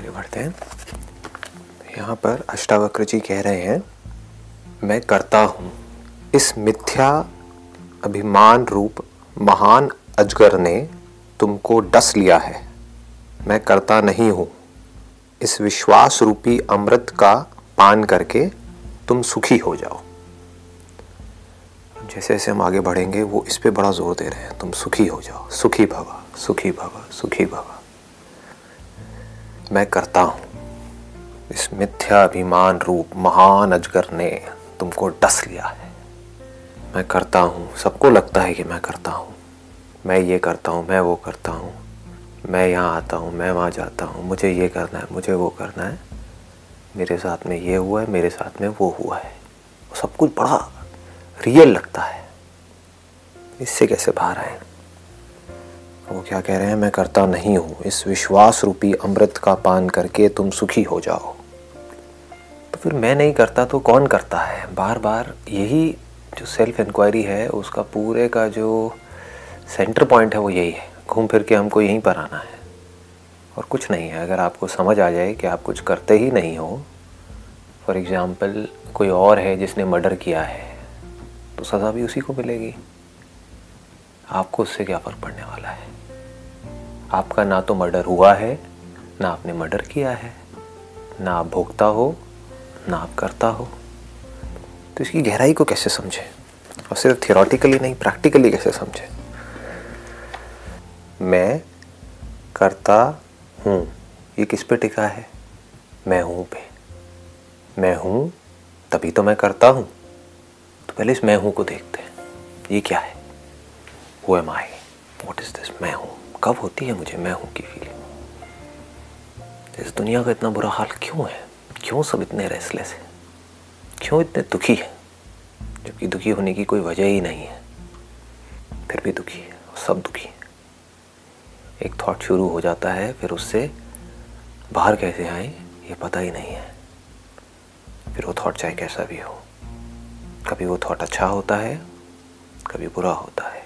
आगे बढ़ते हैं। यहाँ पर अष्टावक्र जी कह रहे हैं, मैं करता हूँ इस मिथ्या अभिमान रूप महान अजगर ने तुमको डस लिया है। मैं करता नहीं हूँ इस विश्वास रूपी अमृत का पान करके तुम सुखी हो जाओ। जैसे जैसे हम आगे बढ़ेंगे, वो इस पे बड़ा ज़ोर दे रहे हैं, तुम सुखी हो जाओ। सुखी भवा सुखी भवा सुखी भवा। मैं करता हूँ। इस मिथ्या अभिमान रूप महान अजगर ने तुमको डस लिया है। मैं करता हूँ। सबको लगता है कि मैं करता हूँ। मैं ये करता हूँ, मैं वो करता हूँ। मैं यहाँ आता हूँ, मैं वहाँ जाता हूँ। मुझे ये करना है, मुझे वो करना है। मेरे साथ में ये हुआ है, मेरे साथ में वो हुआ है। सब कुछ बड़ा रियल लगता है। इससे कैसे बाहर आए वो क्या कह रहे हैं? मैं करता नहीं हूँ। इस विश्वास रूपी अमृत का पान करके तुम सुखी हो जाओ। तो फिर मैं नहीं करता तो कौन करता है? बार बार यही जो सेल्फ इंक्वायरी है, उसका पूरे का जो सेंटर पॉइंट है वो यही है। घूम फिर के हमको यहीं पर आना है। और कुछ नहीं है। अगर आपको समझ आ जाए कि आप कुछ करते ही नहीं हो फॉर एग्ज़ाम्पल कोई और है जिसने मर्डर किया है तो सज़ा भी उसी को मिलेगी। आपको उससे क्या फ़र्क पड़ने वाला है? आपका ना तो मर्डर हुआ है, ना आपने मर्डर किया है। ना आप भोगता हो, ना आप करता हो। तो इसकी गहराई को कैसे समझे? और सिर्फ़ थियोरटिकली नहीं प्रैक्टिकली कैसे समझे? मैं करता हूँ, ये किस पे टिका है? मैं हूँ पे। मैं हूँ, तभी तो मैं करता हूँ। तो पहले इस मैं हूँ को देखते हैं। ये क्या है? वो am I what is this मैं हूँ? कब होती है मुझे, मैं हूँ की फीलिंग इस दुनिया का इतना बुरा हाल क्यों है? क्यों सब इतने रेस्टलेस हैं? क्यों इतने दुखी है? जबकि दुखी होने की कोई वजह ही नहीं है। फिर भी दुखी है सब दुखी है। एक थॉट शुरू हो जाता है, फिर उससे बाहर कैसे आए, ये पता ही नहीं है। फिर वो थॉट चाहे कैसा भी हो। कभी वो थॉट अच्छा होता है, कभी बुरा होता है।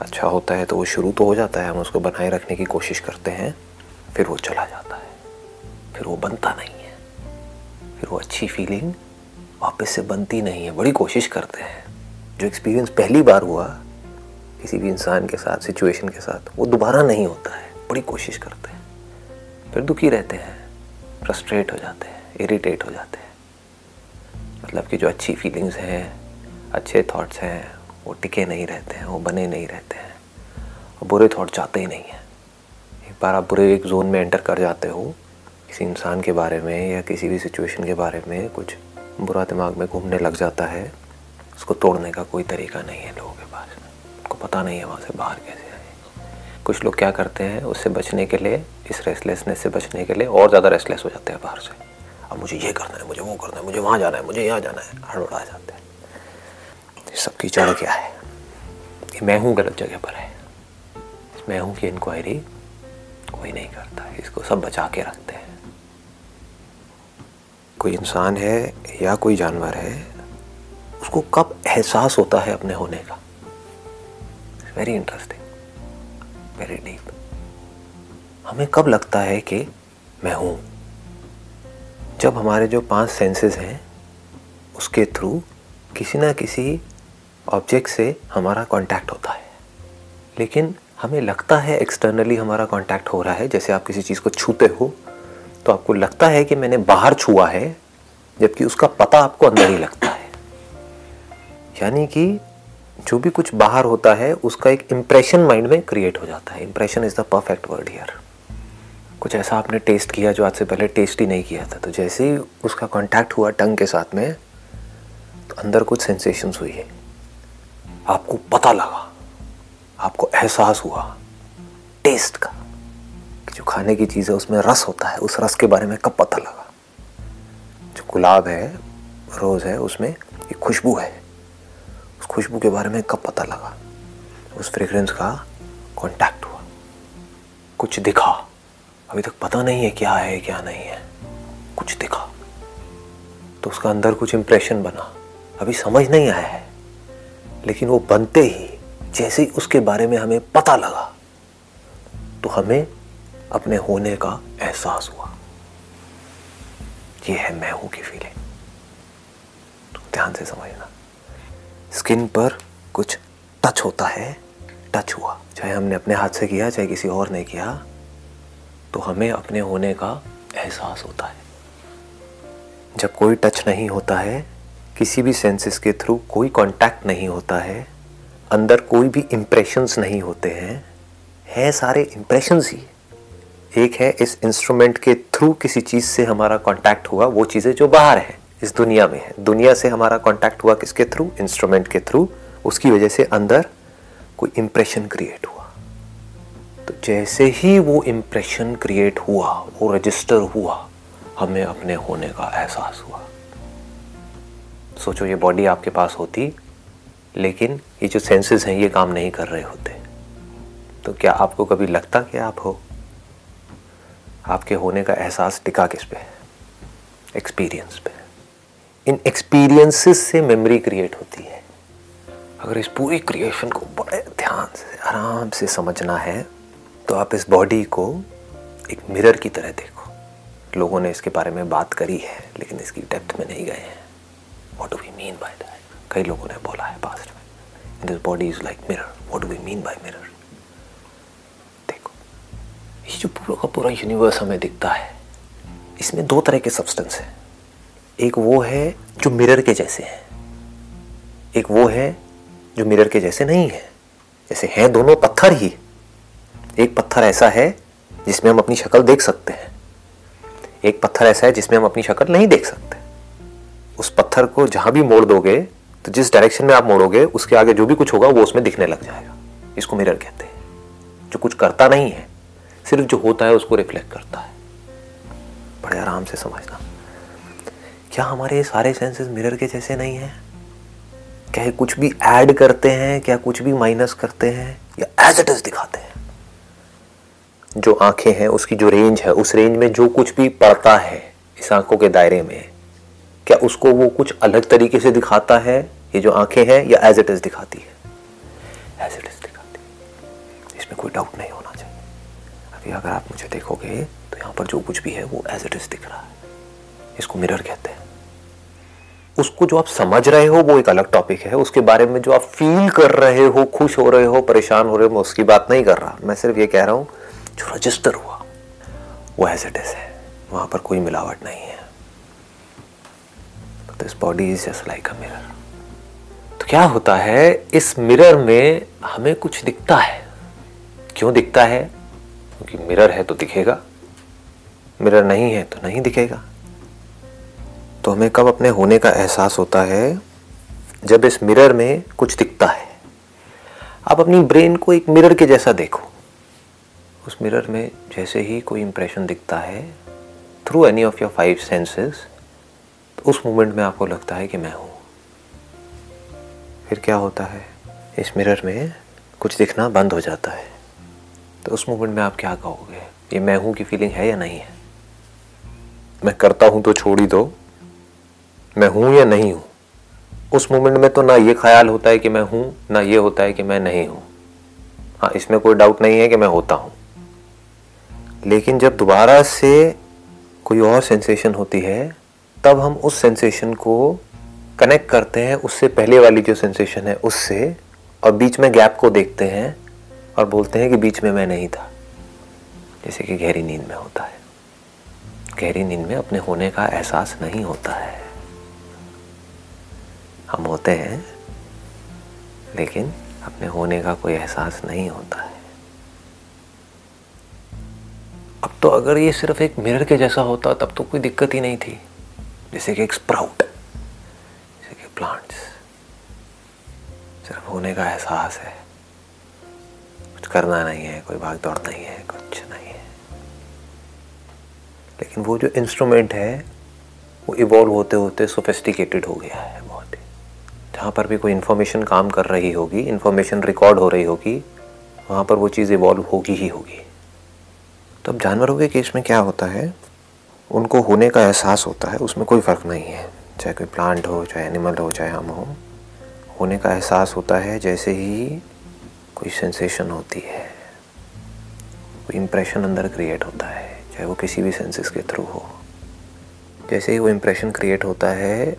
अच्छा होता है तो वो शुरू तो हो जाता है, हम उसको बनाए रखने की कोशिश करते हैं, फिर वो चला जाता है। फिर वो बनता नहीं है। फिर वो अच्छी फीलिंग वापस से बनती नहीं है। बड़ी कोशिश करते हैं। जो एक्सपीरियंस पहली बार हुआ, किसी भी इंसान के साथ सिचुएशन के साथ, वो दोबारा नहीं होता है। बड़ी कोशिश करते हैं। फिर दुखी रहते हैं। फ्रस्ट्रेट हो जाते हैं। इरीटेट हो जाते हैं। मतलब कि जो अच्छी फीलिंग्स हैं, अच्छे थॉट्स हैं वो टिके नहीं रहते हैं, वो बने नहीं रहते हैं। और बुरे थॉट जाते ही नहीं हैं। एक बार आप बुरे एक जोन में एंटर कर जाते हो, किसी इंसान के बारे में या किसी भी सिचुएशन के बारे में कुछ बुरा दिमाग में घूमने लग जाता है, उसको तोड़ने का कोई तरीका नहीं है लोगों के पास। उनको पता नहीं है वहाँ से बाहर कैसे आए। कुछ लोग क्या करते हैं, उससे बचने के लिए, इस रेस्टलेसनेस से बचने के लिए और ज़्यादा रेस्टलेस हो जाते हैं बाहर से। अब मुझे ये करना है, मुझे वो करना है, मुझे वहाँ जाना है, मुझे यहाँ जाना है। हड़बड़ा जाते हैं। सबकी जड़ क्या है? कि मैं हूँ गलत जगह पर है। मैं हूँ की इंक्वायरी कोई नहीं करता, इसको सब बचा के रखते हैं। कोई इंसान है या कोई जानवर है, उसको कब एहसास होता है अपने होने का? वेरी इंटरेस्टिंग वेरी डीप हमें कब लगता है कि मैं हूँ? जब हमारे जो पाँच सेंसेस हैं, उसके थ्रू किसी ना किसी ऑब्जेक्ट से हमारा कांटेक्ट होता है। लेकिन हमें लगता है एक्सटर्नली हमारा कांटेक्ट हो रहा है, जैसे आप किसी चीज़ को छूते हो तो आपको लगता है कि मैंने बाहर छुआ है, जबकि उसका पता आपको अंदर ही लगता है। यानी कि जो भी कुछ बाहर होता है, उसका एक इम्प्रेशन माइंड में क्रिएट हो जाता है। Impression is the perfect word here कुछ ऐसा आपने टेस्ट किया जो आज से पहले टेस्ट ही नहीं किया था तो जैसे ही उसका कांटेक्ट हुआ टंग के साथ में तो अंदर कुछ सेंसेशंस हुई है। आपको पता लगा, आपको एहसास हुआ टेस्ट का, कि जो खाने की चीज़ है उसमें रस होता है, उस रस के बारे में कब पता लगा? जो गुलाब है रोज़ है, उसमें एक खुशबू है। उस खुशबू के बारे में कब पता लगा? उस फ्रेग्रेंस का कांटेक्ट हुआ। कुछ दिखा। अभी तक पता नहीं है क्या है, क्या नहीं है। कुछ दिखा। तो उसका अंदर कुछ इंप्रेशन बना। अभी समझ नहीं आया है। लेकिन वो बनते ही, जैसे ही उसके बारे में हमें पता लगा तो हमें अपने होने का एहसास हुआ। ये है मैं हूँ की फीलिंग तो ध्यान से समझना। स्किन पर कुछ टच होता है टच हुआ। चाहे हमने अपने हाथ से किया, चाहे किसी और ने किया तो हमें अपने होने का एहसास होता है। जब कोई टच नहीं होता है किसी भी सेंसेस के थ्रू कोई कांटेक्ट नहीं होता है, अंदर कोई भी इम्प्रेशंस नहीं होते हैं, है सारे इम्प्रेशंस ही। एक है इस इंस्ट्रूमेंट के थ्रू किसी चीज़ से हमारा कांटेक्ट हुआ, वो चीज़ें जो बाहर है, इस दुनिया में है। दुनिया से हमारा कांटेक्ट हुआ किसके थ्रू इंस्ट्रूमेंट के थ्रू उसकी वजह से अंदर कोई इम्प्रेशन क्रिएट हुआ। तो जैसे ही वो इम्प्रेशन क्रिएट हुआ, वो रजिस्टर हुआ, हमें अपने होने का एहसास हुआ। सोचो, ये बॉडी आपके पास होती, लेकिन ये जो सेंसेस हैं, ये काम नहीं कर रहे होते। तो क्या आपको कभी लगता कि आप हो? आपके होने का एहसास टिका किस पे? एक्सपीरियंस पे। इन एक्सपीरियंसेस से मेमोरी क्रिएट होती है। अगर इस पूरी क्रिएशन को बड़े ध्यान से, आराम से समझना है तो आप इस बॉडी को एक मिरर की तरह देखो। लोगों ने इसके बारे में बात करी है, लेकिन इसकी डेप्थ में नहीं गए हैं। What do we mean by that कई लोगों ने बोला है पास्ट में। This body is like mirror what do we mean by mirror ये जो पूरा का पूरा यूनिवर्स हमें दिखता है, इसमें दो तरह के सब्सटेंस हैं। एक वो है जो मिरर के जैसे हैं। एक वो है जो मिरर के जैसे नहीं है। जैसे हैं दोनों पत्थर ही। एक पत्थर ऐसा है जिसमें हम अपनी शक्ल देख सकते हैं। एक पत्थर ऐसा है जिसमें हम अपनी शक्ल नहीं देख सकते। उस पत्थर को जहाँ भी मोड़ दोगे तो जिस डायरेक्शन में आप मोड़ोगे, उसके आगे जो भी कुछ होगा, वो उसमें दिखने लग जाएगा। इसको मिरर कहते हैं। जो कुछ करता नहीं है, सिर्फ़ जो होता है, उसको रिफ्लेक्ट करता है। बड़े आराम से समझना। क्या हमारे सारे सेंसेस मिरर के जैसे नहीं हैं? क्या कुछ भी ऐड करते हैं, क्या कुछ भी माइनस करते हैं, या एज इट इज़ दिखाते हैं? जो आँखें हैं, उसकी जो रेंज है, उस रेंज में जो कुछ भी पड़ता है, इस आँखों के दायरे में क्या उसको वो कुछ अलग तरीके से दिखाता है? ये जो आँखें हैं, या एज इट इज़ दिखाती है? एज इट इज़ दिखाती है। इसमें कोई डाउट नहीं होना चाहिए। अभी अगर आप मुझे देखोगे तो यहाँ पर जो कुछ भी है, वो एज इट इज़ दिख रहा है। इसको मिरर कहते हैं। उसको जो आप समझ रहे हो, वो एक अलग टॉपिक है। उसके बारे में जो आप फील कर रहे हो, खुश हो रहे हो, परेशान हो रहे हो, मैं उसकी बात नहीं कर रहा। मैं सिर्फ़ ये कह रहा हूँ, जो रजिस्टर हुआ, वो एज इट इज़ है। वहाँ पर कोई मिलावट नहीं है। This body is just like a mirror तो क्या होता है, इस मिरर में हमें कुछ दिखता है। क्यों दिखता है? क्योंकि मिरर है तो दिखेगा। मिरर नहीं है तो नहीं दिखेगा। तो हमें कब अपने होने का एहसास होता है? जब इस मिरर में कुछ दिखता है। आप अपनी ब्रेन को एक मिरर के जैसा देखो। उस मिरर में जैसे ही कोई इंप्रेशन दिखता है through any of your five senses तो उस मोमेंट में आपको लगता है कि मैं हूँ। फिर क्या होता है? इस मिरर में कुछ दिखना बंद हो जाता है। तो उस मोमेंट में आप क्या कहोगे? ये मैं हूँ की फीलिंग है या नहीं है? मैं करता हूँ तो छोड़ ही दो। मैं हूँ या नहीं हूँ? उस मोमेंट में तो ना ये ख्याल होता है कि मैं हूँ, ना ये होता है कि मैं नहीं हूँ। हाँ इसमें कोई डाउट नहीं है कि मैं होता हूँ। लेकिन जब दोबारा से कोई और सेंसेशन होती है तब हम उस सेंसेशन को कनेक्ट करते हैं, उससे पहले वाली जो सेंसेशन है, उससे, और बीच में गैप को देखते हैं और बोलते हैं कि बीच में मैं नहीं था। जैसे कि गहरी नींद में होता है। गहरी नींद में अपने होने का एहसास नहीं होता है। हम होते हैं, लेकिन अपने होने का कोई एहसास नहीं होता है। अब तो अगर ये सिर्फ़ एक मिरर के जैसा होता, तब तो कोई दिक्कत ही नहीं थी। जैसे कि एक स्प्राउट जैसे कि प्लांट्स सिर्फ़ होने का एहसास है। कुछ करना नहीं है, कोई भाग दौड़ नहीं है, कुछ नहीं है। लेकिन वो जो इंस्ट्रूमेंट है, वो इवॉल्व होते होते सोफेस्टिकेटेड हो गया है बहुत। ही जहाँ पर भी कोई इन्फॉर्मेशन काम कर रही होगी इन्फॉर्मेशन रिकॉर्ड हो रही होगी, वहाँ पर वो चीज़ इवॉल्व होगी ही होगी। तो अब जानवरों के केस में क्या होता है? उनको होने का एहसास होता है, उसमें कोई फ़र्क नहीं है। चाहे कोई प्लांट हो, चाहे एनिमल हो, चाहे हम हो, होने का एहसास होता है जैसे ही कोई सेंसेशन होती है। कोई इम्प्रेशन अंदर क्रिएट होता है, चाहे वो किसी भी सेंसेस के थ्रू हो। जैसे ही वो इम्प्रेशन क्रिएट होता है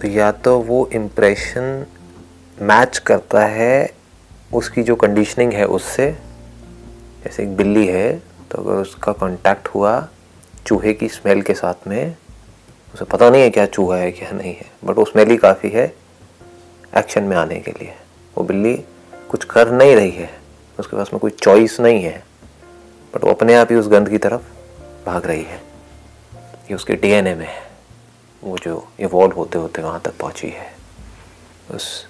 तो या तो वो इम्प्रेशन मैच करता है उसकी जो कंडीशनिंग है उससे। जैसे एक बिल्ली है तो अगर उसका कांटेक्ट हुआ चूहे की स्मेल के साथ में, उसे पता नहीं है क्या चूहा है, क्या नहीं है बट वो स्मेल ही काफ़ी है एक्शन में आने के लिए। वो बिल्ली कुछ कर नहीं रही है, उसके पास में कोई चॉइस नहीं है बट वो अपने आप ही उस गंध की तरफ़ भाग रही है। ये उसके डीएनए में है। वो जो इवॉल्व होते होते वहाँ तक पहुँची है। उस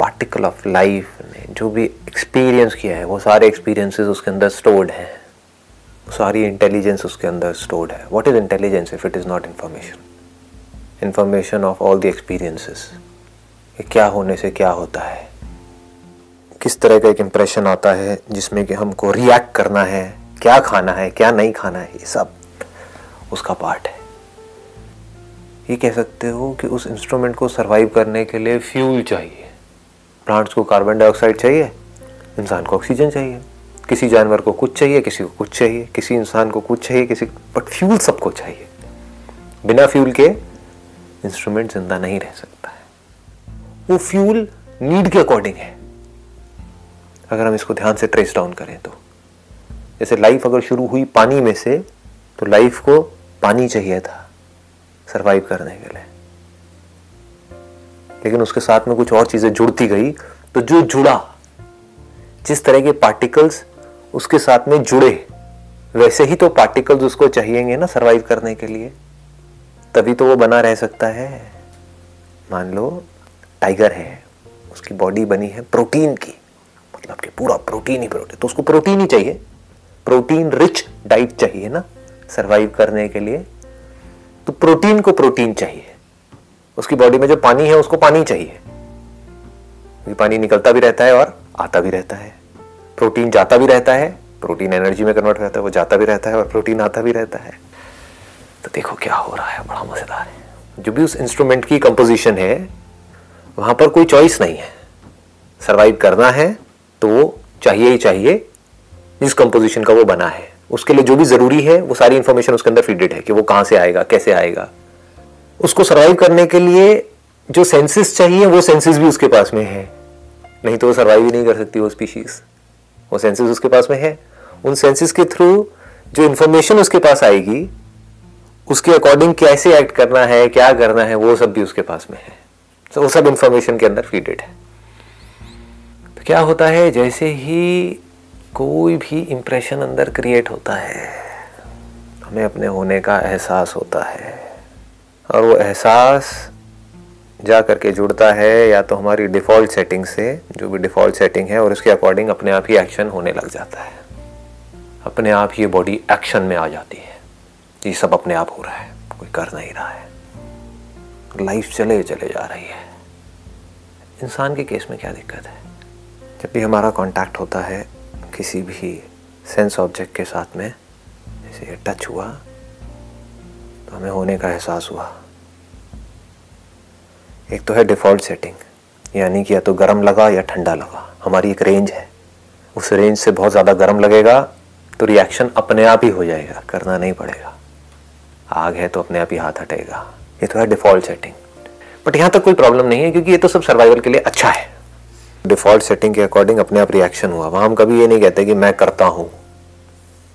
पार्टिकल ऑफ़ लाइफ ने जो भी एक्सपीरियंस किया है, वो सारे एक्सपीरियंसेस उसके अंदर स्टोर्ड हैं। सारी इंटेलिजेंस उसके अंदर स्टोर्ड है। What is intelligence if it is not information information of all the experiences क्या होने से क्या होता है? किस तरह का एक इम्प्रेशन आता है जिसमें कि हमको रिएक्ट करना है, क्या खाना है, क्या नहीं खाना है, ये सब उसका पार्ट है। ये कह सकते हो कि उस इंस्ट्रूमेंट को सरवाइव करने के लिए फ्यूल चाहिए। प्लांट्स को कार्बन डाइऑक्साइड चाहिए। इंसान को ऑक्सीजन चाहिए। किसी जानवर को कुछ चाहिए, किसी को कुछ चाहिए, किसी इंसान को कुछ चाहिए, किसी बट फ्यूल सबको चाहिए। बिना फ्यूल के इंस्ट्रूमेंट ज़िंदा नहीं रह सकता है। वो फ्यूल नीड के अकॉर्डिंग है। अगर हम इसको ध्यान से ट्रेस डाउन करें तो। जैसे लाइफ अगर शुरू हुई पानी में से तो लाइफ को पानी चाहिए था सरवाइव करने के लिए। लेकिन उसके साथ में कुछ और चीज़ें जुड़ती गई तो जो जुड़ा, जिस तरह के पार्टिकल्स उसके साथ में जुड़े। वैसे ही तो पार्टिकल्स उसको चाहिएँगे ना सरवाइव करने के लिए। तभी तो वो बना रह सकता है। मान लो टाइगर है, उसकी बॉडी बनी है प्रोटीन की। मतलब कि पूरा प्रोटीन ही प्रोटीन तो उसको प्रोटीन ही चाहिए। प्रोटीन रिच डाइट चाहिए ना सरवाइव करने के लिए। तो प्रोटीन को प्रोटीन चाहिए। उसकी बॉडी में जो पानी है, उसको पानी चाहिए। पानी निकलता भी रहता है और आता भी रहता है। प्रोटीन जाता भी रहता है, प्रोटीन एनर्जी में कन्वर्ट रहता है, वो जाता भी रहता है और प्रोटीन आता भी रहता है। तो देखो क्या हो रहा है, बड़ा मज़ेदार है। जो भी उस इंस्ट्रूमेंट की कंपोजिशन है, वहाँ पर कोई चॉइस नहीं है। सर्वाइव करना है तो चाहिए ही चाहिए, जिस कंपोजिशन का वो बना है। उसके लिए जो भी ज़रूरी है, वो सारी इंफॉर्मेशन उसके अंदर फीडेड है कि वो कहाँ से आएगा, कैसे आएगा। उसको सर्वाइव करने के लिए जो सेंसेस चाहिए, वो सेंसेस भी उसके पास में है। नहीं तो वो सर्वाइव ही नहीं कर सकती वो स्पीशीज वो सेंसेस उसके पास में है। उन सेंसेस के थ्रू जो इंफॉर्मेशन उसके पास आएगी, उसके अकॉर्डिंग कैसे एक्ट करना है, क्या करना है, वो सब भी उसके पास में है। तो वो सब इंफॉर्मेशन के अंदर फीडेड है। तो क्या होता है, जैसे ही कोई भी इंप्रेशन अंदर क्रिएट होता है, हमें अपने होने का एहसास होता है। और वो एहसास जा करके जुड़ता है या तो हमारी डिफ़ॉल्ट सेटिंग से जो भी डिफ़ॉल्ट सेटिंग है और उसके अकॉर्डिंग अपने आप ही एक्शन होने लग जाता है। अपने आप ही बॉडी एक्शन में आ जाती है ये सब अपने आप हो रहा है, कोई कर नहीं रहा है। लाइफ चले चले जा रही है। इंसान के केस में क्या दिक्कत है? जब भी हमारा कांटेक्ट होता है किसी भी सेंस ऑब्जेक्ट के साथ में, जैसे टच हुआ तो हमें होने का एहसास हुआ। एक तो है डिफ़ॉल्ट सेटिंग यानी कि या तो गर्म लगा या ठंडा लगा, हमारी एक रेंज है। उस रेंज से बहुत ज़्यादा गर्म लगेगा तो रिएक्शन अपने आप ही हो जाएगा, करना नहीं पड़ेगा। आग है तो अपने आप ही हाथ हटेगा। ये तो है डिफ़ॉल्ट सेटिंग बट यहाँ तक कोई प्रॉब्लम नहीं है, क्योंकि ये तो सब सर्वाइवल के लिए अच्छा है। डिफ़ॉल्ट सेटिंग के अकॉर्डिंग अपने आप रिएक्शन हुआ। वहाँ हम कभी ये नहीं कहते कि मैं करता हूँ।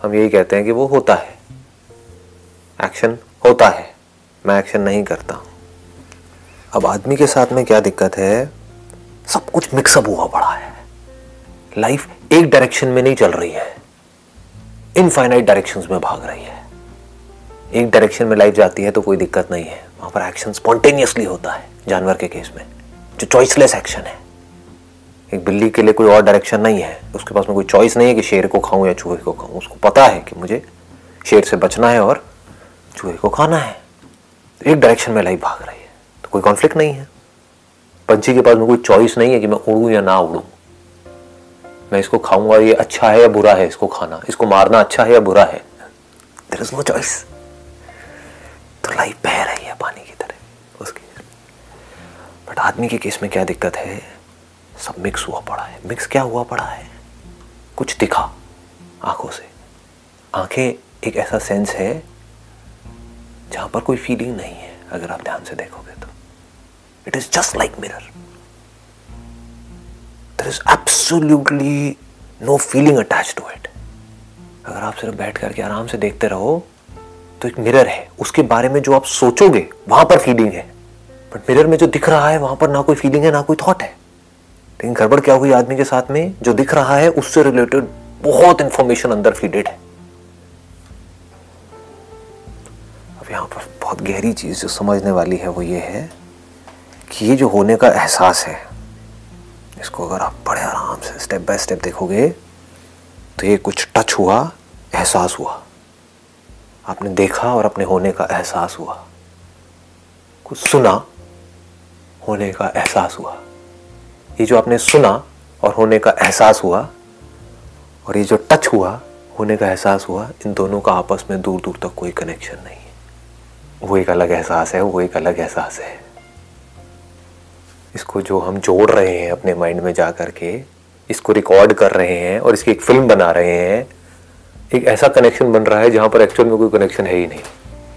हम यही कहते हैं कि वो होता है। एक्शन होता है। मैं एक्शन नहीं करता हूँ। अब आदमी के साथ में क्या दिक्कत है? सब कुछ मिक्सअप हुआ पड़ा है। लाइफ एक डायरेक्शन में नहीं चल रही है। इनफाइनाइट डायरेक्शंस में भाग रही है। एक डायरेक्शन में लाइफ जाती है तो कोई दिक्कत नहीं है। वहाँ पर एक्शन स्पॉन्टेनियसली होता है, जानवर के केस में। जो चॉइसलेस एक्शन है। एक बिल्ली के लिए कोई और डायरेक्शन नहीं है। उसके पास में कोई चॉइस नहीं है कि शेर को खाऊं या चूहे को खाऊं। उसको पता है कि मुझे शेर से बचना है और चूहे को खाना है। एक डायरेक्शन में लाइफ भाग रही है। कोई कॉन्फ्लिक्ट नहीं है। पंछी के पास में कोई चॉइस नहीं है कि मैं उड़ू या ना उड़ू। मैं इसको खाऊँगा, ये अच्छा है या बुरा है इसको खाना? इसको मारना अच्छा है या बुरा है? देर इज़ नो चॉइस तो लाइफ बह रही है पानी की तरह उसकी। बट आदमी के केस में क्या दिक्कत है? सब मिक्स हुआ पड़ा है। मिक्स क्या हुआ पड़ा है? कुछ दिखा आँखों से। आँखें एक ऐसा सेंस है जहाँ पर कोई फीलिंग नहीं है, अगर आप ध्यान से देखोगे। It is just like mirror there is absolutely no feeling attach to it अगर आप सिर्फ़ बैठ करके आराम से देखते रहो तो एक मिरर है। उसके बारे में जो आप सोचोगे, वहाँ पर फीलिंग है। बट मिरर में जो दिख रहा है, वहाँ पर ना कोई फीलिंग है, ना कोई थॉट है। लेकिन गड़बड़ क्या हुई आदमी के साथ में? जो दिख रहा है, उससे रिलेटेड बहुत इंफॉर्मेशन अंदर फीडेड है। अब यहाँ पर बहुत गहरी चीज़ जो समझने वाली है, वो ये है कि ये जो होने का एहसास है, इसको अगर आप बड़े आराम से स्टेप बाय स्टेप देखोगे तो ये कुछ टच हुआ, एहसास हुआ। आपने देखा और अपने होने का एहसास हुआ। कुछ सुना, होने का एहसास हुआ। ये जो आपने सुना और होने का एहसास हुआ, और ये जो टच हुआ, होने का एहसास हुआ, इन दोनों का आपस में दूर दूर तक कोई कनेक्शन नहीं है। वो एक अलग एहसास है, वो एक अलग एहसास है। इसको जो हम जोड़ रहे हैं अपने माइंड में जा कर के इसको रिकॉर्ड कर रहे हैं और इसकी एक फ़िल्म बना रहे हैं, एक ऐसा कनेक्शन बन रहा है जहाँ पर एक्चुअल में कोई कनेक्शन है ही नहीं।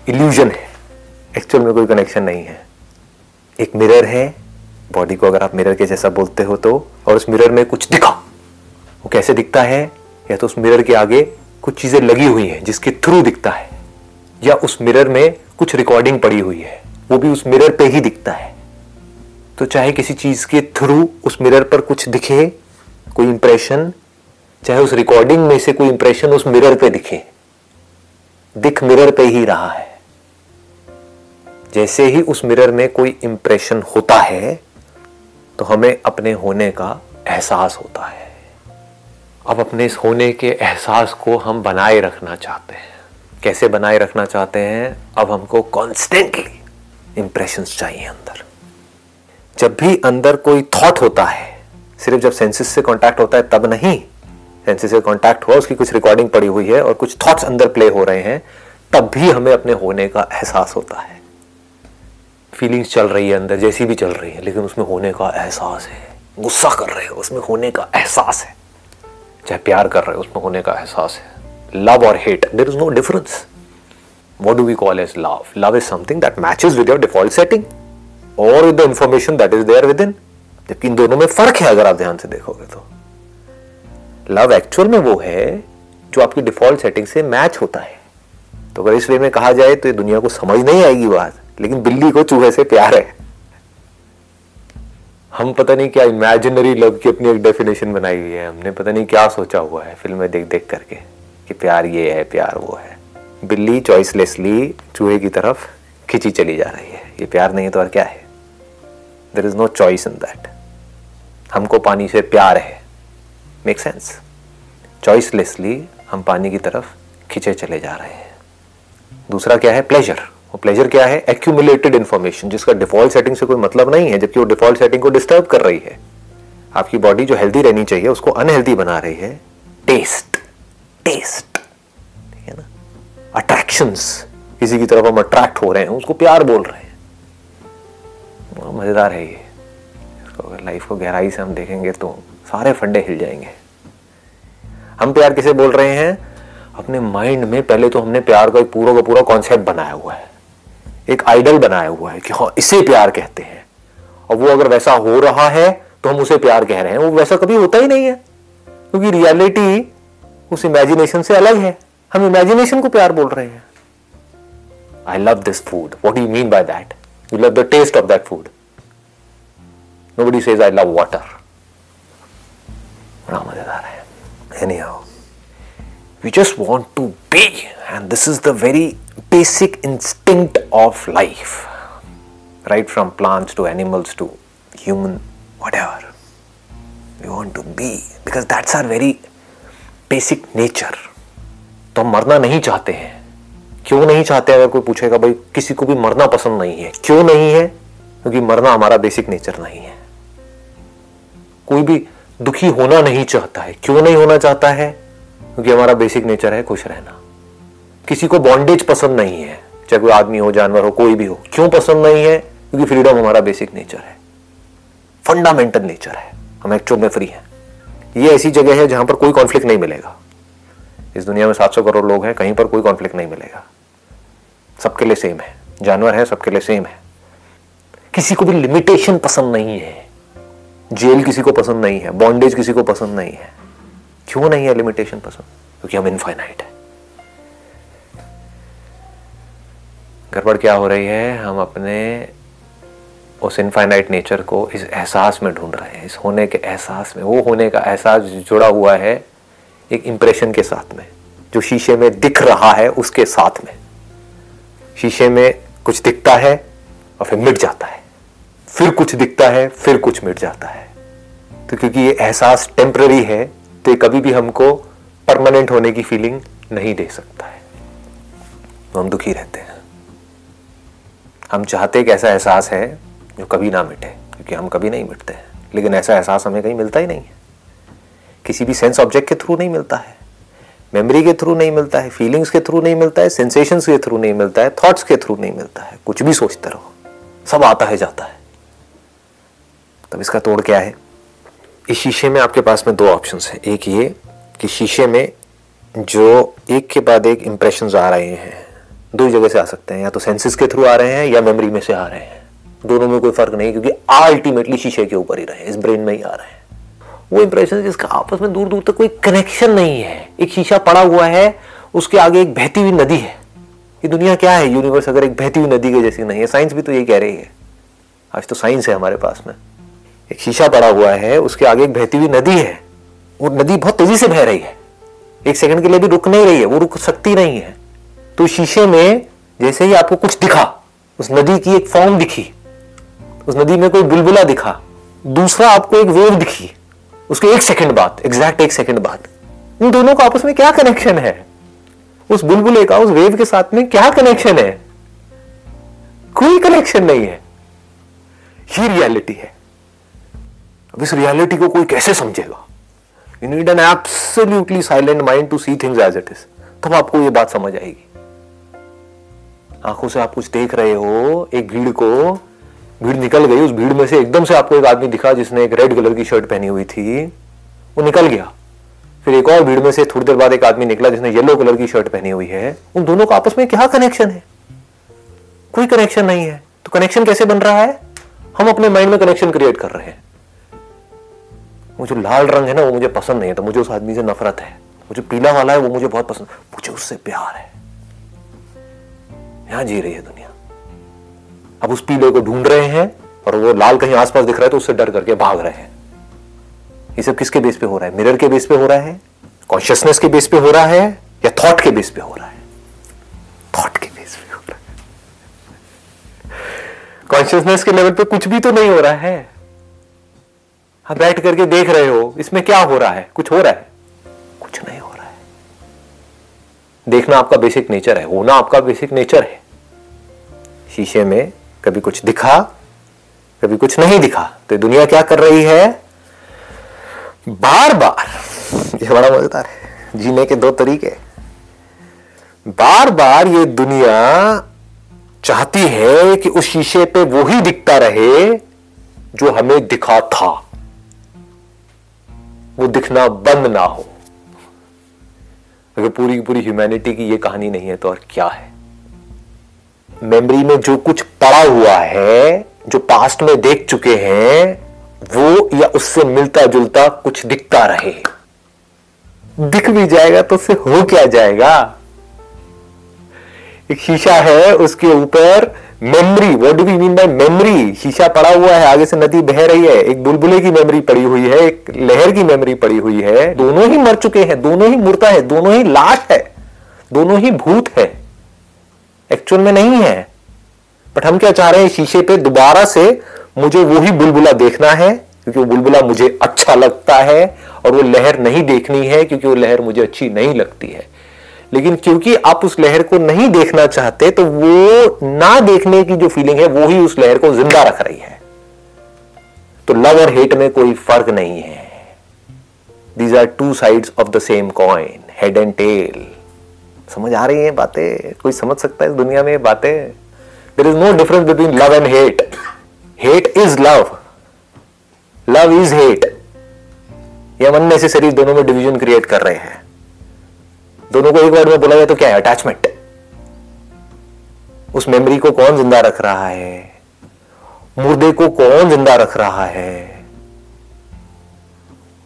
इल्यूजन है। एक्चुअल में कोई कनेक्शन नहीं है। एक मिरर है। बॉडी को अगर आप मिरर के जैसा बोलते हो तो और उस मिरर में कुछ दिखा, वो कैसे दिखता है, या तो उस मिरर के आगे कुछ चीज़ें लगी हुई हैं जिसके थ्रू दिखता है, या उस मिरर में कुछ रिकॉर्डिंग पड़ी हुई है, वो भी उस मिरर पे ही दिखता है। तो चाहे किसी चीज़ के थ्रू उस मिरर पर कुछ दिखे, कोई इंप्रेशन चाहे उस रिकॉर्डिंग में से कोई इंप्रेशन उस मिरर पे दिखे। दिख मिरर पे ही रहा है। जैसे ही उस मिरर में कोई इंप्रेशन होता है तो हमें अपने होने का एहसास होता है। अब अपने इस होने के एहसास को हम बनाए रखना चाहते हैं। कैसे बनाए रखना चाहते हैं? अब हमको कॉन्स्टेंटली इंप्रेशंस चाहिए अंदर। जब भी अंदर कोई थॉट होता है, सिर्फ़ जब सेंसेस से कांटेक्ट होता है, तब नहीं। सेंसेस से कांटेक्ट हुआ, उसकी कुछ रिकॉर्डिंग पड़ी हुई है और कुछ थॉट्स अंदर प्ले हो रहे हैं, तब भी हमें अपने होने का एहसास होता है। फीलिंग्स चल रही है अंदर, जैसी भी चल रही है, लेकिन उसमें होने का एहसास है। गुस्सा कर रहे हो, उसमें होने का एहसास है। चाहे प्यार कर रहे हो, उसमें होने का एहसास है। लव और hate there is no difference what do we call as love love is something that matches with your default setting or with the information that is there within जबकि इन दोनों में फ़र्क है अगर आप ध्यान से देखोगे तो। लव एक्चुअल में वो है जो आपकी डिफ़ॉल्ट सेटिंग से मैच होता है। तो अगर इस वे में कहा जाए तो ये दुनिया को समझ नहीं आएगी बात, लेकिन बिल्ली को चूहे से प्यार है। हम पता नहीं क्या इमेजिनरी लव की अपनी एक डेफिनेशन बनाई हुई है, हमने पता नहीं क्या सोचा हुआ है फ़िल्में देख देख करके, कि प्यार ये है, प्यार वो है। बिल्ली चॉइसलेसली चूहे की तरफ़ खिंची चली जा रही है, ये प्यार नहीं है तो और क्या है? There is no choice in that हमको पानी से प्यार है। मेक सेंस चॉइसलेसली हम पानी की तरफ़ खिंचे चले जा रहे हैं। दूसरा क्या है? प्लेजर वो प्लेजर क्या है? एक्यूमुलेटेड इंफॉर्मेशन जिसका डिफ़ॉल्ट सेटिंग से कोई मतलब नहीं है, जबकि वो डिफ़ॉल्ट सेटिंग को डिस्टर्ब कर रही है। आपकी बॉडी जो हेल्दी रहनी चाहिए, उसको अनहेल्दी बना रही है। टेस्ट टेस्ट ठीक है ना? अट्रैक्शंस किसी की तरफ़ हम अट्रैक्ट हो रहे हैं, उसको प्यार बोल रहे हैं। मज़ेदार है ये। इसको अगर लाइफ को गहराई से हम देखेंगे तो सारे फंडे हिल जाएँगे। हम प्यार किसे बोल रहे हैं? अपने माइंड में पहले तो हमने प्यार का एक पूरा का पूरा कॉन्सेप्ट बनाया हुआ है। एक आइडल बनाया हुआ है कि हाँ इसे प्यार कहते हैं। और वो अगर वैसा हो रहा है तो हम उसे प्यार कह रहे हैं। वो वैसा कभी होता ही नहीं है। क्योंकि रियलिटी उस इमेजिनेशन से अलग है। हम इमेजिनेशन को प्यार बोल रहे हैं। I love this food what you mean by that you love the taste of that food nobody says I love water बड़ा मजेदार है anyhow we just want to be and this is the very basic instinct of life right from plants to animals to human whatever we want to be because that's our very basic nature तो हम मरना नहीं चाहते हैं क्यों नहीं चाहते अगर कोई पूछेगा, भाई, किसी को भी मरना पसंद नहीं है? क्यों नहीं है? क्योंकि मरना हमारा बेसिक नेचर नहीं है। कोई भी दुखी होना नहीं चाहता है। क्यों नहीं होना चाहता है? क्योंकि हमारा बेसिक नेचर है, खुश रहना। किसी को बॉन्डेज पसंद नहीं है, चाहे कोई आदमी हो, जानवर हो, कोई भी हो। क्यों पसंद नहीं है? क्योंकि फ्रीडम हमारा बेसिक नेचर है। फंडामेंटल नेचर है। हम एक्चुअल में फ्री हैं। ये ऐसी जगह है जहाँ पर कोई कॉन्फ्लिक्ट नहीं मिलेगा। इस दुनिया में 700 करोड़ लोग हैं, कहीं पर कोई कॉन्फ्लिक्ट नहीं मिलेगा। सबके लिए सेम है। जानवर है, सबके लिए सेम है। किसी को भी लिमिटेशन पसंद नहीं है। जेल किसी को पसंद नहीं है बॉन्डेज किसी को पसंद नहीं है। क्यों नहीं है लिमिटेशन पसंद? क्योंकि हम इनफाइनाइट है। गड़बड़ क्या हो रही है? हम अपने उस इनफाइनाइट नेचर को इस एहसास में ढूंढ रहे हैं। इस होने के एहसास में। वो होने का एहसास जुड़ा हुआ है एक इंप्रेशन के साथ में। जो शीशे में दिख रहा है, उसके साथ में। शीशे में कुछ दिखता है और फिर मिट जाता है। फिर कुछ दिखता है, फिर कुछ मिट जाता है। तो क्योंकि ये एहसास टेम्पररी है तो ये कभी भी हमको परमानेंट होने की फीलिंग नहीं दे सकता है। तो हम दुखी रहते हैं। हम चाहते एक ऐसा एहसास है जो कभी ना मिटे, क्योंकि हम कभी नहीं मिटते हैं। लेकिन ऐसा एहसास हमें कहीं मिलता ही नहीं है। किसी भी सेंस ऑब्जेक्ट के थ्रू नहीं मिलता है। मेमोरी के थ्रू नहीं मिलता है, फीलिंग्स के थ्रू नहीं मिलता है, सेंसेशंस के थ्रू नहीं मिलता है, थॉट्स के थ्रू नहीं मिलता है। कुछ भी सोचते रहो, सब आता है, जाता है। तब इसका तोड़ क्या है? इस शीशे में आपके पास में दो ऑप्शन हैं। एक ये कि शीशे में जो एक के बाद एक इंप्रेशन आ रहे हैं, दो जगह से आ सकते हैं, या तो सेंसेस के थ्रू आ रहे हैं या मेमोरी में से आ रहे हैं। दोनों में कोई फ़र्क नहीं, क्योंकि अल्टीमेटली शीशे के ऊपर ही रहे, इस ब्रेन में ही आ रहे हैं। वो इंप्रेशन जिसका आपस में दूर दूर तक कोई कनेक्शन नहीं है। एक शीशा पड़ा हुआ है, उसके आगे एक बहती हुई नदी है। ये दुनिया क्या है? यूनिवर्स अगर एक बहती हुई नदी के जैसी नहीं है। साइंस भी तो ये कह रही है। आज तो साइंस है हमारे पास में। एक शीशा पड़ा हुआ है, उसके आगे एक बहती हुई नदी है। वो नदी बहुत तेज़ी से बह रही है। एक सेकंड के लिए भी रुक नहीं रही है। वो रुक सकती नहीं है। तो शीशे में जैसे ही आपको कुछ दिखा, उस नदी की एक फॉर्म दिखी। उस नदी में कोई बुलबुला दिखा। दूसरा आपको एक वेव दिखी। उसके एक सेकंड बाद एग्जैक्ट एक सेकंड बाद इन दोनों का आपस में क्या कनेक्शन है? उस बुलबुले का, उस वेव के साथ में क्या कनेक्शन है? कोई कनेक्शन नहीं है। ये रियलिटी है। अब इस रियलिटी को कोई कैसे समझेगा? You need an absolutely silent mind to see things as it is तब आपको ये बात समझ आएगी। आँखों से आप कुछ देख रहे हो, एक भीड़ को भीड़ निकल गई, उस भीड़ में से एकदम से आपको एक आदमी दिखा जिसने एक रेड कलर की शर्ट पहनी हुई थी। वो निकल गया। फिर एक और भीड़ में से थोड़ी देर बाद एक आदमी निकला जिसने येलो कलर की शर्ट पहनी हुई है। उन दोनों का आपस में क्या कनेक्शन है? कोई कनेक्शन नहीं है। तो कनेक्शन कैसे बन रहा है? हम अपने माइंड में कनेक्शन क्रिएट कर रहे हैं। वो जो लाल रंग है ना, वो मुझे पसंद नहीं है तो मुझे उस आदमी से नफरत है। वो जो पीला वाला है, वो मुझे बहुत पसंद मुझे उससे प्यार है। यहाँ जी रही है दुनिया। अब उस पीले को ढूंढ रहे हैं और वो लाल कहीं आसपास दिख रहा है तो उससे डर करके भाग रहे हैं। ये सब किसके बेस पे हो रहा है? मिरर के बेस पे हो रहा है? कॉन्शियसनेस के बेस पे हो रहा है या थॉट के बेस पे हो रहा है? थॉट के बेस पे हो रहा है। कॉन्शियसनेस के लेवल पे कुछ भी तो नहीं हो रहा है। आप बैठ करके देख रहे हो, इसमें क्या हो रहा है? कुछ हो रहा है? कुछ नहीं हो रहा है। देखना आपका बेसिक नेचर है, होना आपका बेसिक नेचर है। शीशे में कभी कुछ दिखा, कभी कुछ नहीं दिखा। तो दुनिया क्या कर रही है? बार बार ये बड़ा मज़ेदार है, जीने के दो तरीके। बार बार ये दुनिया चाहती है कि उस शीशे पे वो ही दिखता रहे जो हमें दिखा था। वो दिखना बंद ना हो। अगर पूरी पूरी ह्यूमैनिटी की ये कहानी नहीं है तो और क्या है? मेमोरी में जो कुछ पड़ा हुआ है, जो पास्ट में देख चुके हैं, वो या उससे मिलता जुलता कुछ दिखता रहे। दिख भी जाएगा तो उससे हो क्या जाएगा? एक शीशा है, उसके ऊपर memory what do we mean by memory शीशा पड़ा हुआ है, आगे से नदी बह रही है, एक बुलबुले की मेमोरी पड़ी हुई है, एक लहर की मेमोरी पड़ी हुई है। दोनों ही मर चुके हैं, दोनों ही मुर्दा है, दोनों ही लाश है, दोनों ही भूत है। एक्चुअल में नहीं है। बट हम क्या चाह रहे हैं, शीशे पे दोबारा से मुझे वही बुलबुला देखना है, क्योंकि वो बुलबुला मुझे अच्छा लगता है और वो लहर नहीं देखनी है, क्योंकि वो लहर मुझे अच्छी नहीं लगती है। लेकिन क्योंकि आप उस लहर को नहीं देखना चाहते तो वो ना देखने की जो फीलिंग है, वो ही उस लहर को ज़िंदा रख रही है। तो लव और हेट में कोई फ़र्क नहीं है। These are two sides of the same coin head and tail समझ आ रही है बातें? कोई समझ सकता है इस दुनिया में बातें? There is no difference between love and hate hate is love love is hate ये हम अननेसेसरी दोनों में डिवीज़न क्रिएट कर रहे हैं। दोनों को एक वर्ड में बोला जाए तो क्या है? अटैचमेंट उस मेमोरी को कौन ज़िंदा रख रहा है? मुर्दे को कौन ज़िंदा रख रहा है?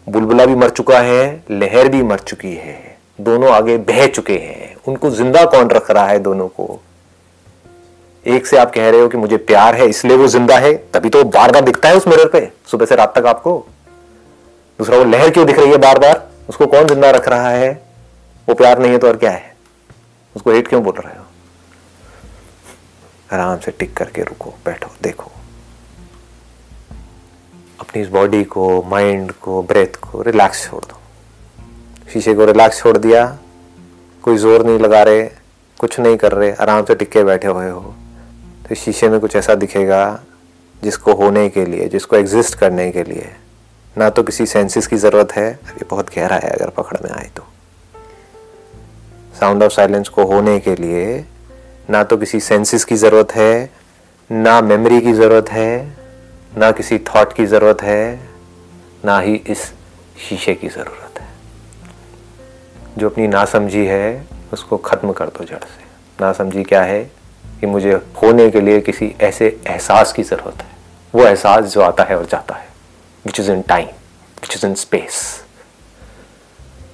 बुलबुला भी मर चुका है, लहर भी मर चुकी है। दोनों आगे बह चुके हैं। उनको ज़िंदा कौन रख रहा है दोनों को? एक से आप कह रहे हो कि मुझे प्यार है, इसलिए वो ज़िंदा है, तभी तो बार बार दिखता है उस मिरर पे, सुबह से रात तक आपको। दूसरा, वो लहर क्यों दिख रही है बार बार उसको कौन ज़िंदा रख रहा है? वो प्यार नहीं है तो और क्या है? उसको हेट क्यों बोल रहे हो? आराम से टिक करके रुको, बैठो, देखो। अपनी इस बॉडी को माइंड को ब्रेथ को रिलैक्स छोड़ दो। शीशे को रिलैक्स छोड़ दिया। कोई ज़ोर नहीं लगा रहे, कुछ नहीं कर रहे, आराम से टिके बैठे हुए हो। तो शीशे में कुछ ऐसा दिखेगा जिसको होने के लिए, जिसको एग्जिस्ट करने के लिए। ना तो किसी सेंसिस की ज़रूरत है। ये बहुत गहरा है, अगर पकड़ में आए तो। साउंड ऑफ़ साइलेंस को होने के लिए ना तो किसी सेंसिस की ज़रूरत है, ना मेमोरी की ज़रूरत है, ना किसी थॉट की ज़रूरत है, ना ही इस शीशे की ज़रूरत। जो अपनी नासमझी है, उसको ख़त्म कर दो जड़ से। नासमझी क्या है कि मुझे होने के लिए किसी ऐसे एहसास की ज़रूरत है। वो एहसास जो आता है और जाता है। Which is in time which is in space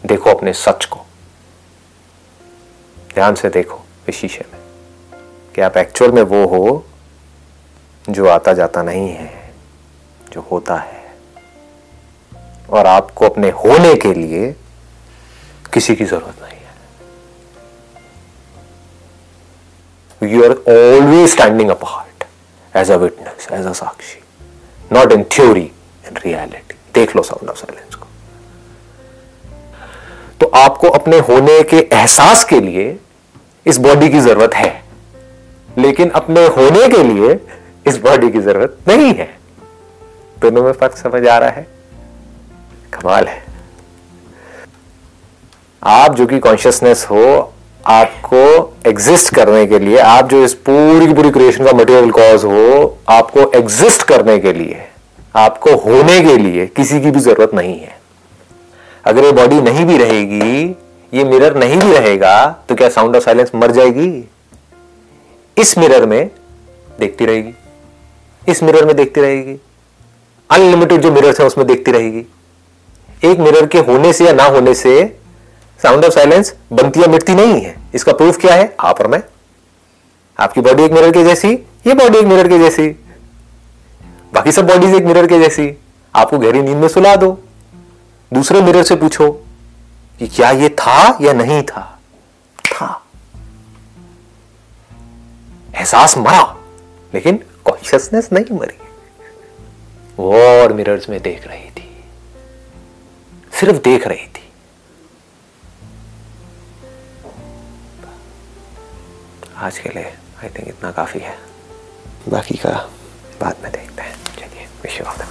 देखो अपने सच को। ध्यान से देखो इस शीशे में। कि आप एक्चुअल में वो हो जो आता जाता नहीं है, जो होता है। और आपको अपने होने के लिए किसी की ज़रूरत नहीं you are always standing apart as a witness, as a Sakshi not in theory in reality. देख लो साउंड ऑफ़ साइलेंस को। तो आपको अपने होने के एहसास के लिए इस बॉडी की ज़रूरत है लेकिन अपने होने के लिए इस बॉडी की ज़रूरत नहीं है। दोनों में फ़र्क समझ आ रहा है? कमाल है। आप जो कि कॉन्शियसनेस हो, आपको एग्जिस्ट करने के लिए, आप जो इस पूरी की पूरी क्रिएशन का मटेरियल कॉज हो, आपको एग्जिस्ट करने के लिए, आपको होने के लिए किसी की भी ज़रूरत नहीं है। अगर ये बॉडी नहीं भी रहेगी, ये मिरर नहीं भी रहेगा तो क्या साउंड ऑफ़ साइलेंस मर जाएगी? इस मिरर में देखती रहेगी। इस मिरर में देखती रहेगी। अनलिमिटेड जो मिरर्स है, उसमें देखती रहेगी। एक मिरर के होने से या ना होने से साउंड ऑफ़ साइलेंस बनती या मिटती नहीं है। इसका प्रूफ क्या है? आप और मैं। आपकी बॉडी एक मिरर के जैसी, ये बॉडी एक मिरर के जैसी। बाकी सब बॉडीज एक मिरर के जैसी। आपको गहरी नींद में सुला दो। दूसरे मिरर से पूछो कि क्या ये था या नहीं था? था। एहसास मरा, लेकिन कॉन्शियसनेस नहीं मरी। वो और मिरर्स में देख रही थी। सिर्फ़ देख रही थी। आज के लिए आई थिंक इतना काफ़ी है। बाकी का बाद में देखते हैं। चलिए विश्व ऑफ़ द